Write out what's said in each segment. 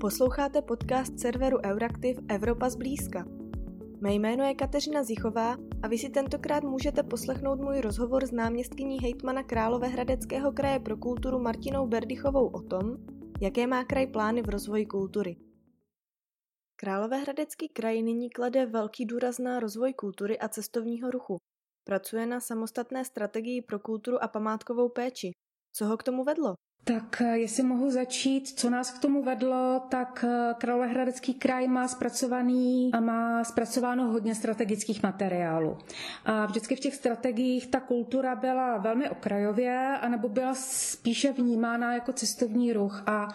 Posloucháte podcast serveru Euraktiv Evropa zblízka. Mé jméno je Kateřina Zichová a vy si tentokrát můžete poslechnout můj rozhovor s náměstkyní hejtmana Královéhradeckého kraje pro kulturu Martinou Berdychovou o tom, jaké má kraj plány v rozvoji kultury. Královéhradecký kraj nyní klade velký důraz na rozvoj kultury a cestovního ruchu. Pracuje na samostatné strategii pro kulturu a památkovou péči. Co ho k tomu vedlo? Tak eh, jestli mohu začít, co nás k tomu vedlo, tak eh, Královéhradecký kraj má zpracovaný a má zpracováno hodně strategických materiálů. A vždycky v těch strategiích ta kultura byla velmi okrajově, anebo byla spíše vnímána jako cestovní ruch a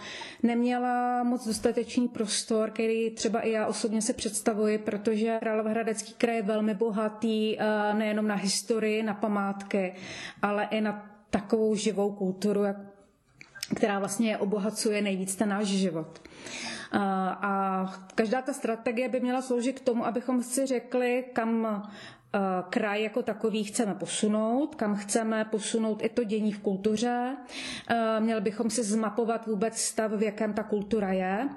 neměla moc dostatečný prostor, který třeba i já osobně se představuji, protože Královéhradecký kraj je velmi bohatý eh, nejenom na historii, na památky, ale i na takovou živou kulturu, jak která vlastně obohacuje nejvíc ten náš život. A každá ta strategie by měla sloužit k tomu, abychom si řekli, kam kraj jako takový chceme posunout, kam chceme posunout i to dění v kultuře. Eh, měli bychom si zmapovat vůbec stav, v jakém ta kultura je.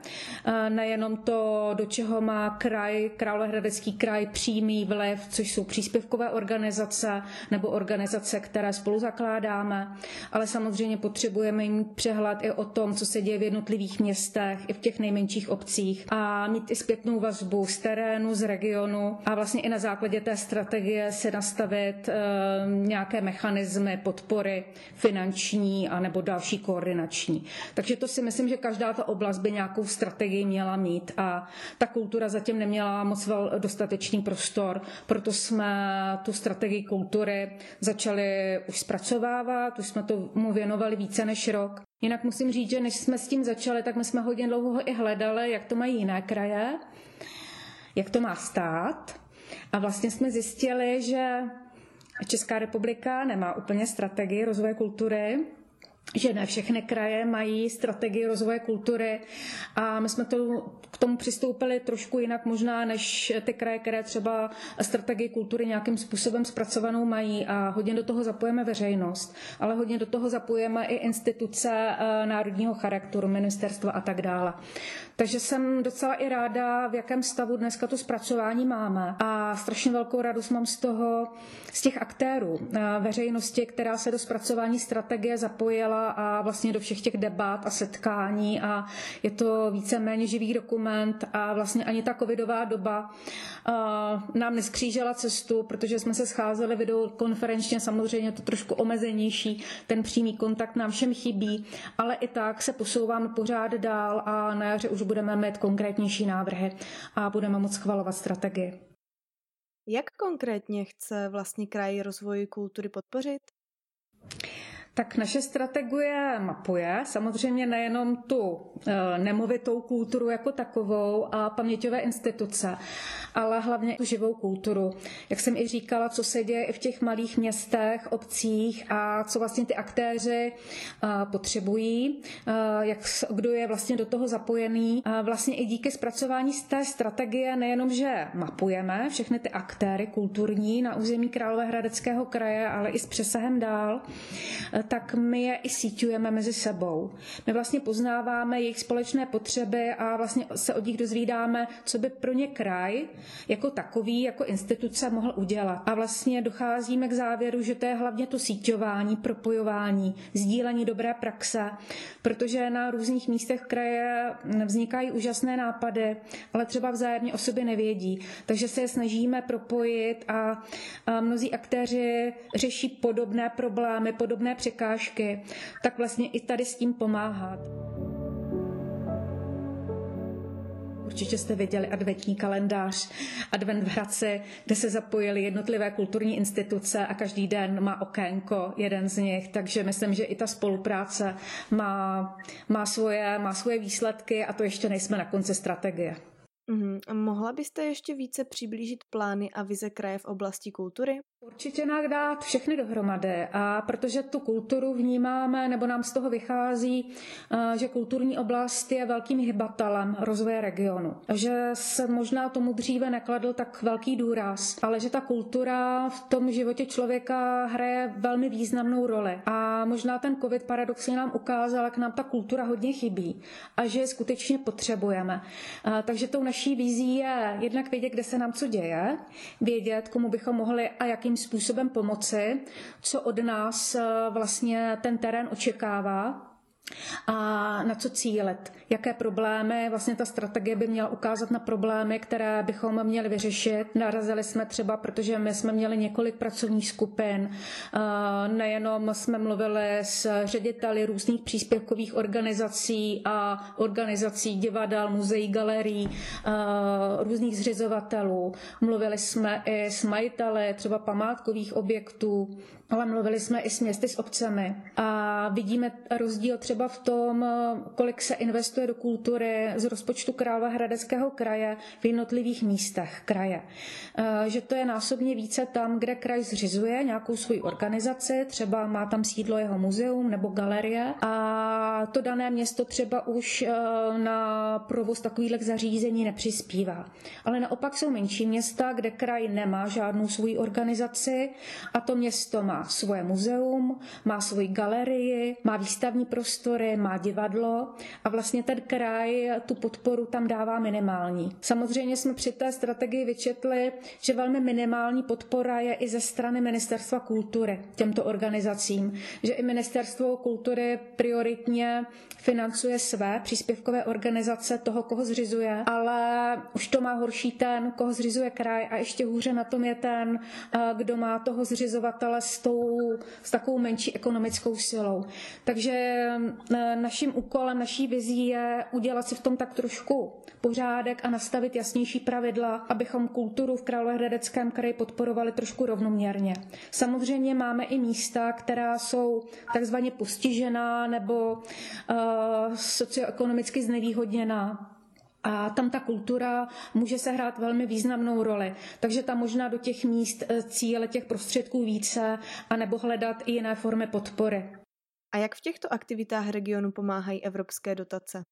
Eh, nejenom to, do čeho má kraj, Královéhradecký kraj přímý vliv, což jsou příspěvkové organizace nebo organizace, které spolu zakládáme, ale samozřejmě potřebujeme mít přehled i o tom, co se děje v jednotlivých městech, i v těch nejmenších obcích a mít i zpětnou vazbu z terénu, z regionu a vlastně i na základě té strategie strategie se nastavit eh, nějaké mechanismy podpory finanční a nebo další koordinační. Takže to si myslím, že každá ta oblast by nějakou strategii měla mít a ta kultura zatím neměla moc dostatečný prostor, proto jsme tu strategii kultury začali už zpracovávat, už jsme tomu věnovali více než rok. Jinak musím říct, že než jsme s tím začali, tak my jsme hodně dlouho i hledali, jak to mají jiné kraje, jak to má stát. A vlastně jsme zjistili, že Česká republika nemá úplně strategii rozvoje kultury, že ne všechny kraje mají strategii rozvoje kultury a my jsme to, k tomu přistoupili trošku jinak možná než ty kraje, které třeba strategii kultury nějakým způsobem zpracovanou mají a hodně do toho zapojeme veřejnost, ale hodně do toho zapojeme i instituce eh, národního charakteru, ministerstva a tak dále. Takže jsem docela i ráda, v jakém stavu dneska to zpracování máme a strašně velkou radost mám z toho, z těch aktérů eh, veřejnosti, která se do zpracování strategie zapojila a vlastně do všech těch debat a setkání a je to víceméně živý dokument a vlastně ani ta covidová doba nám neskřížela cestu, protože jsme se scházeli videokonferenčně, samozřejmě to trošku omezenější, ten přímý kontakt nám všem chybí, ale i tak se posouváme pořád dál a na jaře už budeme mít konkrétnější návrhy a budeme moct schvalovat strategii. Jak konkrétně chce vlastně kraj rozvoj kultury podpořit? Tak naše strategie mapuje samozřejmě nejenom tu e, nemovitou kulturu jako takovou a paměťové instituce, ale hlavně tu živou kulturu. Jak jsem i říkala, co se děje i v těch malých městech, obcích a co vlastně ty aktéři e, potřebují, e, jak, kdo je vlastně do toho zapojený. A vlastně i díky zpracování z té strategie nejenom, že mapujeme všechny ty aktéry kulturní na území Královéhradeckého kraje, ale i s přesahem dál, tak my je i síťujeme mezi sebou. My vlastně poznáváme jejich společné potřeby a vlastně se od nich dozvídáme, co by pro ně kraj jako takový, jako instituce mohl udělat. A vlastně docházíme k závěru, že to je hlavně to síťování, propojování, sdílení dobré praxe, protože na různých místech kraje vznikají úžasné nápady, ale třeba vzájemně o sobě nevědí. Takže se je snažíme propojit a, a mnozí aktéři řeší podobné problémy, podobné překážky tak vlastně i tady s tím pomáhat. Určitě jste viděli adventní kalendář Advent v Hradci, kde se zapojily jednotlivé kulturní instituce a každý den má okénko jeden z nich, takže myslím, že i ta spolupráce má, má, svoje, má svoje výsledky a to ještě nejsme na konci strategie. Mm, mohla byste ještě více přiblížit plány a vize kraje v oblasti kultury? Určitě nám dát všechny dohromady a protože tu kulturu vnímáme, nebo nám z toho vychází, eh, že kulturní oblast je velkým hybatelem rozvoje regionu. Že se možná tomu dříve nekladl tak velký důraz, ale že ta kultura v tom životě člověka hraje velmi významnou roli. A možná ten covid paradoxně nám ukázal, jak nám ta kultura hodně chybí a že je skutečně potřebujeme. Eh, takže tou naší vizí je jednak vědět, kde se nám co děje, vědět, komu bychom mohli a jakým způsobem pomoci, co od nás eh, vlastně ten terén očekává a na co cílit, jaké problémy, vlastně ta strategie by měla ukázat na problémy, které bychom měli vyřešit. Narazili jsme třeba, protože my jsme měli několik pracovních skupin, nejenom jsme mluvili s řediteli různých příspěvkových organizací a organizací divadel, muzeí, galerií, různých zřizovatelů. Mluvili jsme i s majiteli třeba památkových objektů, ale mluvili jsme i s městy, s obcemi a vidíme rozdíl třeba v tom, kolik se investuje do kultury z rozpočtu Královéhradeckého kraje v jednotlivých místech kraje. E, že to je násobně více tam, kde kraj zřizuje nějakou svoji organizaci, třeba má tam sídlo jeho muzeum nebo galerie a to dané město třeba už e, na provoz takových zařízení nepřispívá. Ale naopak jsou menší města, kde kraj nemá žádnou svoji organizaci a to město má svoje muzeum, má svoji galerii, má výstavní prostory, má divadlo a vlastně ten kraj tu podporu tam dává minimální. Samozřejmě jsme při té strategii vyčetli, že velmi minimální podpora je i ze strany Ministerstva kultury těmto organizacím, že i Ministerstvo kultury prioritně financuje své příspěvkové organizace toho, koho zřizuje, ale už to má horší ten, koho zřizuje kraj a ještě hůře na tom je ten, kdo má toho zřizovatele s tou, s takovou menší ekonomickou silou. Takže e, naším úkolem, naší vizí je udělat si v tom tak trošku pořádek a nastavit jasnější pravidla, abychom kulturu v Královéhradeckém kraji podporovali trošku rovnoměrně. Samozřejmě máme i místa, která jsou takzvaně postižená nebo socioekonomicky znevýhodněná. A tam ta kultura může se hrát velmi významnou roli. Takže tam možná do těch míst eh, cíle těch prostředků více, anebo hledat i jiné formy podpory. A jak v těchto aktivitách regionu pomáhají evropské dotace?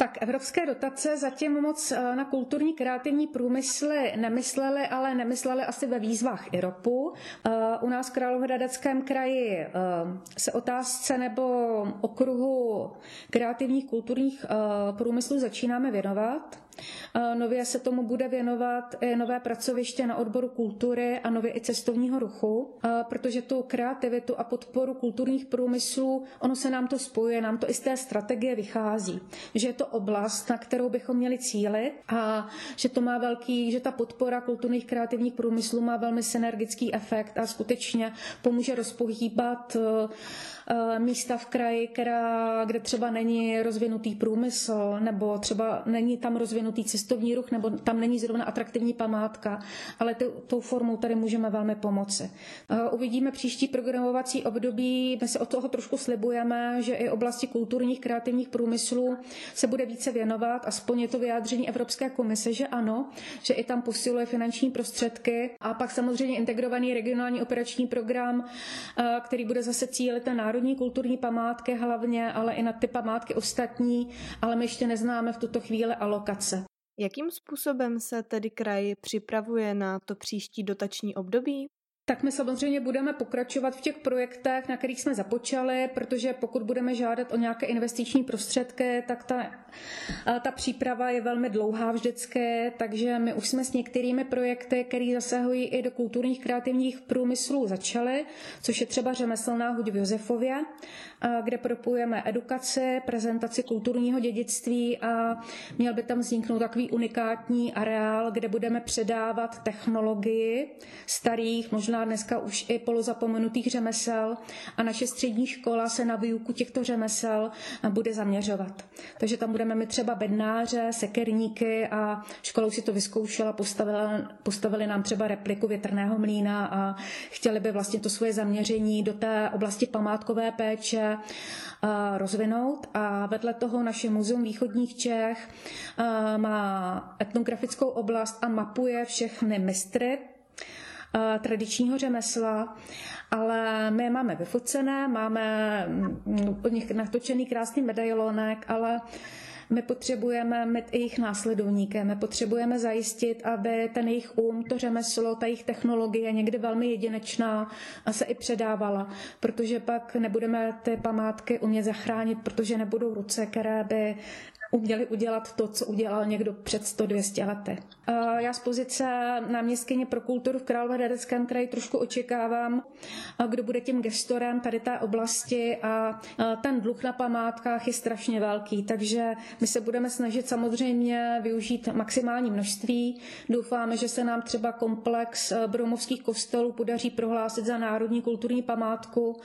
Tak evropské dotace zatím moc eh, na kulturní kreativní průmysly nemysleli, ale nemysleli asi ve výzvách IROPu. Eh, u nás v Královéhradeckém kraji eh, se otázce nebo okruhu kreativních kulturních průmyslů začínáme věnovat. Nově se tomu bude věnovat i nové pracoviště na odboru kultury a nově i cestovního ruchu, protože tu kreativitu a podporu kulturních průmyslů, ono se nám to spojuje, nám to i z té strategie vychází, že je to oblast, na kterou bychom měli cílit a že to má velký, že ta podpora kulturních kreativních průmyslů má velmi synergický efekt a skutečně pomůže rozpohýbat Eh, místa v kraji, která, kde třeba není rozvinutý průmysl, nebo třeba není tam rozvinutý cestovní ruch, nebo tam není zrovna atraktivní památka, ale t- tou formou tady můžeme velmi pomoci. Uvidíme příští programovací období, my se od toho trošku slibujeme, že i oblasti kulturních kreativních průmyslů se bude více věnovat, aspoň je to vyjádření Evropské komise, že ano, že i tam posiluje finanční prostředky a pak samozřejmě integrovaný regionální operační program, který bude zase cílit ten národní kulturní památky hlavně, ale i na ty památky ostatní, ale my ještě neznáme v tuto chvíli alokace. Jakým způsobem se tedy kraj připravuje na to příští dotační období? Tak my samozřejmě budeme pokračovat v těch projektech, na kterých jsme započali, protože pokud budeme žádat o nějaké investiční prostředky, tak ta, ta příprava je velmi dlouhá vždycky, takže my už jsme s některými projekty, které zasahují i do kulturních kreativních průmyslů, začali, což je třeba řemeslná huť v Josefově, kde propojujeme edukaci, prezentaci kulturního dědictví a měl by tam vzniknout takový unikátní areál, kde budeme předávat technologii starých, možná dneska už i polozapomenutých řemesel a naše střední škola se na výuku těchto řemesel bude zaměřovat. Takže tam budeme mít třeba bednáře, sekerníky a školou si to vyzkoušela, postavili, postavili nám třeba repliku větrného mlína a chtěli by vlastně to svoje zaměření do té oblasti památkové péče rozvinout a vedle toho naše Muzeum východních Čech má etnografickou oblast a mapuje všechny mistry tradičního řemesla, ale my je máme vyfocené, máme mm, od nich natočený krásný medailonek, ale my potřebujeme mít i jejich následovníkem, my potřebujeme zajistit, aby ten jejich um, to řemeslo, ta jejich technologie někdy velmi jedinečná a se i předávala, protože pak nebudeme ty památky umět zachránit, protože nebudou ruce, které by uměli udělat to, co udělal někdo před 100-200 lety. Já z pozice náměstkyně pro kulturu v Královéhradeckém kraji trošku očekávám, kdo bude tím gestorem tady té oblasti a ten dluh na památkách je strašně velký, takže my se budeme snažit samozřejmě využít maximální množství. Doufáme, že se nám třeba komplex bromovských kostelů podaří prohlásit za národní kulturní památku,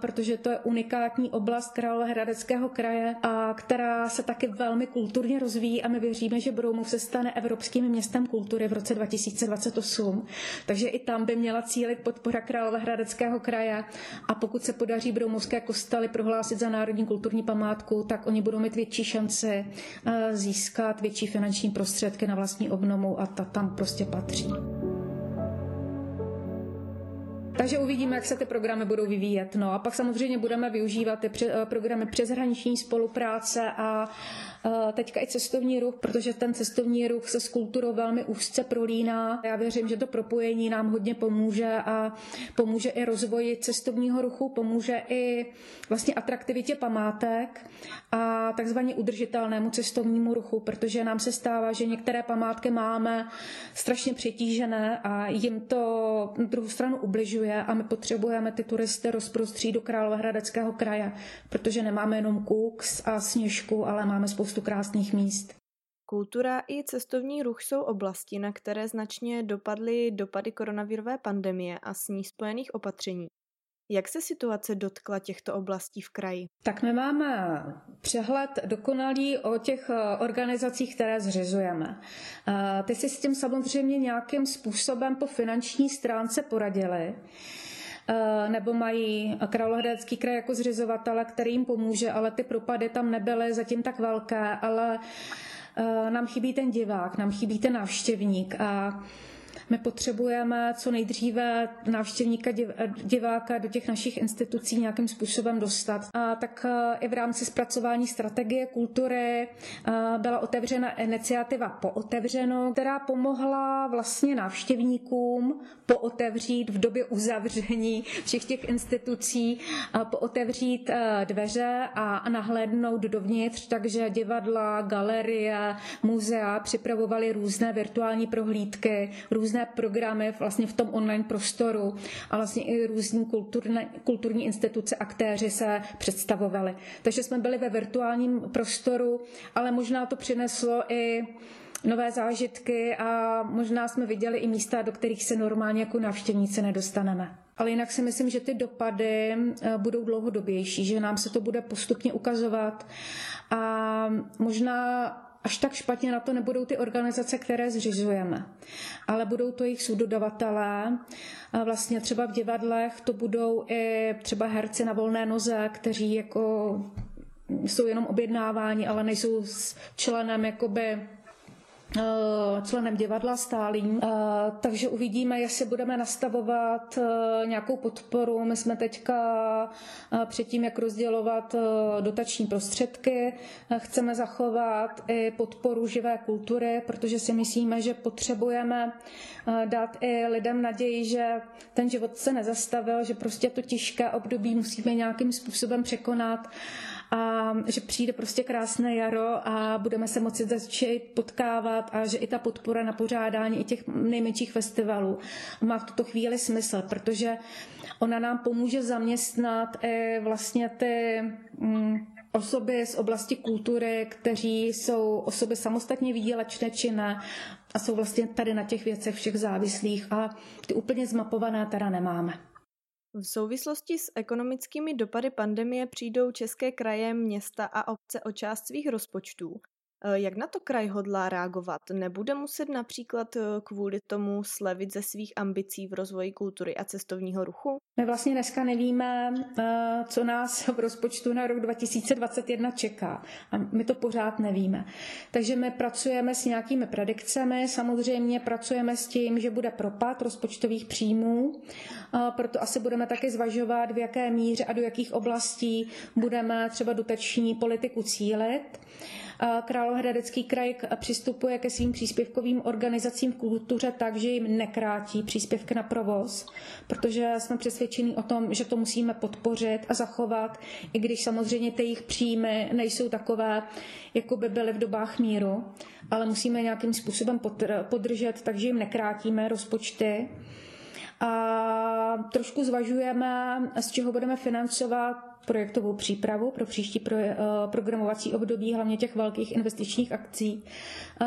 protože to je unikátní oblast Královéhradeckého kraje, a která se taky velmi kulturně rozvíjí a my věříme, že Broumov se stane evropským městem kultury v roce 2028. Takže i tam by měla cílit podpora Královéhradeckého kraje a pokud se podaří Broumovské kostely prohlásit za národní kulturní památku, tak oni budou mít větší šanci eh, získat větší finanční prostředky na vlastní obnovu a ta tam prostě patří. Takže uvidíme, jak se ty programy budou vyvíjet. No a pak samozřejmě budeme využívat ty eh, programy přeshraniční spolupráce a teďka i cestovní ruch, protože ten cestovní ruch se s kulturou velmi úzce prolíná. Já věřím, že to propojení nám hodně pomůže a pomůže i rozvoji cestovního ruchu, pomůže i vlastně atraktivitě památek a takzvaně udržitelnému cestovnímu ruchu, protože nám se stává, že některé památky máme strašně přetížené a jim to na druhou stranu ubližuje a my potřebujeme ty turisty rozprostřít do Královéhradeckého kraje, protože nemáme jenom Kůks a Sněžku, ale máme spoustu spoustu krásných míst. Kultura i cestovní ruch jsou oblasti, na které značně dopadly dopady koronavirové pandemie a s ní spojených opatření. Jak se situace dotkla těchto oblastí v kraji? Tak my máme přehled dokonalý o těch eh, organizacích, které zřizujeme. Eh, ty si s tím samozřejmě nějakým způsobem po finanční stránce poradili. Eh, nebo mají Královéhradecký kraj jako zřizovatele, který jim pomůže, ale ty propady tam nebyly zatím tak velké, ale eh, nám chybí ten divák, nám chybí ten návštěvník a my potřebujeme co nejdříve návštěvníka diváka do těch našich institucí nějakým způsobem dostat. A tak e, i v rámci zpracování strategie kultury e, byla otevřena iniciativa Pootevřeno, která pomohla vlastně návštěvníkům pootevřít v době uzavření všech těch institucí, pootevřít e, dveře a nahlédnout dovnitř, takže divadla, galerie, muzea připravovali různé virtuální prohlídky, různé různé programy vlastně v tom online prostoru a vlastně i různí kulturní, kulturní instituce, aktéři se představovali. Takže jsme byli ve virtuálním prostoru, ale možná to přineslo i nové zážitky a možná jsme viděli i místa, do kterých se normálně jako návštěvníci nedostaneme. Ale jinak si myslím, že ty dopady eh, budou dlouhodobější, že nám se to bude postupně ukazovat a možná až tak špatně na to nebudou ty organizace, které zřizujeme, ale budou to jejich subdodavatelé. A vlastně třeba v divadlech to budou i třeba herci na volné noze, kteří jako jsou jenom objednávání, ale nejsou členem jakoby členem divadla stálým, eh, takže uvidíme, jestli budeme nastavovat eh, nějakou podporu. My jsme teďka předtím, jak rozdělovat dotační prostředky, chceme zachovat i podporu živé kultury, protože si myslíme, že potřebujeme dát i lidem naději, že ten život se nezastavil, že prostě to těžké období musíme nějakým způsobem překonat a že přijde prostě krásné jaro a budeme se moci začít potkávat a že i ta podpora na pořádání i těch nejmenších festivalů má v tuto chvíli smysl, protože ona nám pomůže zaměstnat vlastně ty mm, osoby z oblasti kultury, kteří jsou osoby samostatně výdělečné či ne a jsou vlastně tady na těch věcech všech závislých a ty úplně zmapované teda nemáme. V souvislosti s ekonomickými dopady pandemie přijdou české kraje, města a obce o část svých rozpočtů. Eh, jak na to kraj hodlá reagovat? Nebude muset například eh, kvůli tomu slevit ze svých ambicí v rozvoji kultury a cestovního ruchu? My vlastně dneska nevíme, eh, co nás v rozpočtu na rok 2021 čeká. A my to pořád nevíme. Takže my pracujeme s nějakými predikcemi. Samozřejmě pracujeme s tím, že bude propad rozpočtových příjmů. Proto asi budeme taky zvažovat, v jaké míře a do jakých oblastí budeme třeba dotační politiku cílit. Královéhradecký kraj přistupuje ke svým příspěvkovým organizacím v kultuře tak, že jim nekrátí příspěvky na provoz, protože jsme přesvědčeni o tom, že to musíme podpořit a zachovat, i když samozřejmě ty jejich příjmy nejsou takové, jako by byly v dobách míru, ale musíme nějakým způsobem podržet, takže jim nekrátíme rozpočty. A trošku zvažujeme, z čeho budeme financovat projektovou přípravu pro příští pro, eh, programovací období, hlavně těch velkých investičních akcí.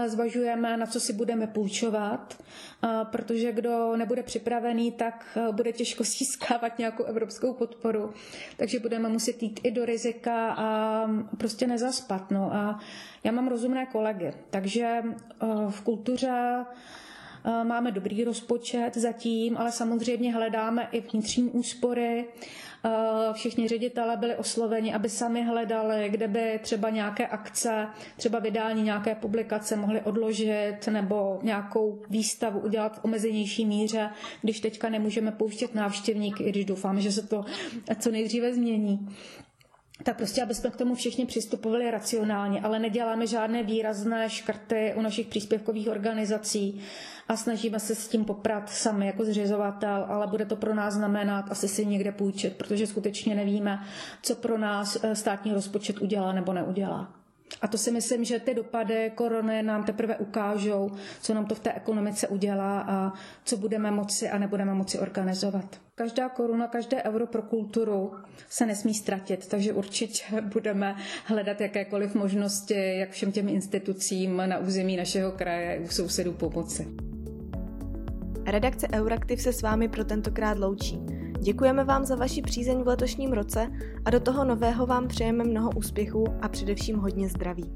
Zvažujeme, na co si budeme půjčovat, protože kdo nebude připravený, tak eh, bude těžko získávat nějakou evropskou podporu. Takže budeme muset jít i do rizika a prostě nezaspat. No. A já mám rozumné kolegy, takže eh, v kultuře Máme dobrý rozpočet zatím, ale samozřejmě hledáme i vnitřní úspory. Všichni ředitele byli osloveni, aby sami hledali, kde by třeba nějaké akce, třeba vydání nějaké publikace mohli odložit nebo nějakou výstavu udělat v omezenější míře, když teďka nemůžeme pouštět návštěvníky, i když doufám, že se to co nejdříve změní tak prostě, aby jsme k tomu všichni přistupovali racionálně, ale neděláme žádné výrazné škrty u našich příspěvkových organizací a snažíme se s tím poprat sami jako zřizovatel, ale bude to pro nás znamenat asi si někde půjčit, protože skutečně nevíme, co pro nás eh, státní rozpočet udělá nebo neudělá. A to si myslím, že ty dopady korony nám teprve ukážou, co nám to v té ekonomice udělá a co budeme moci a nebudeme moci organizovat. Každá koruna, každé euro pro kulturu se nesmí ztratit, takže určitě budeme hledat jakékoliv možnosti, jak všem těm institucím na území našeho kraje u sousedů pomoci. Redakce Euraktiv se s vámi pro tentokrát loučí. Děkujeme vám za vaši přízeň v letošním roce a do toho nového vám přejeme mnoho úspěchů a především hodně zdraví.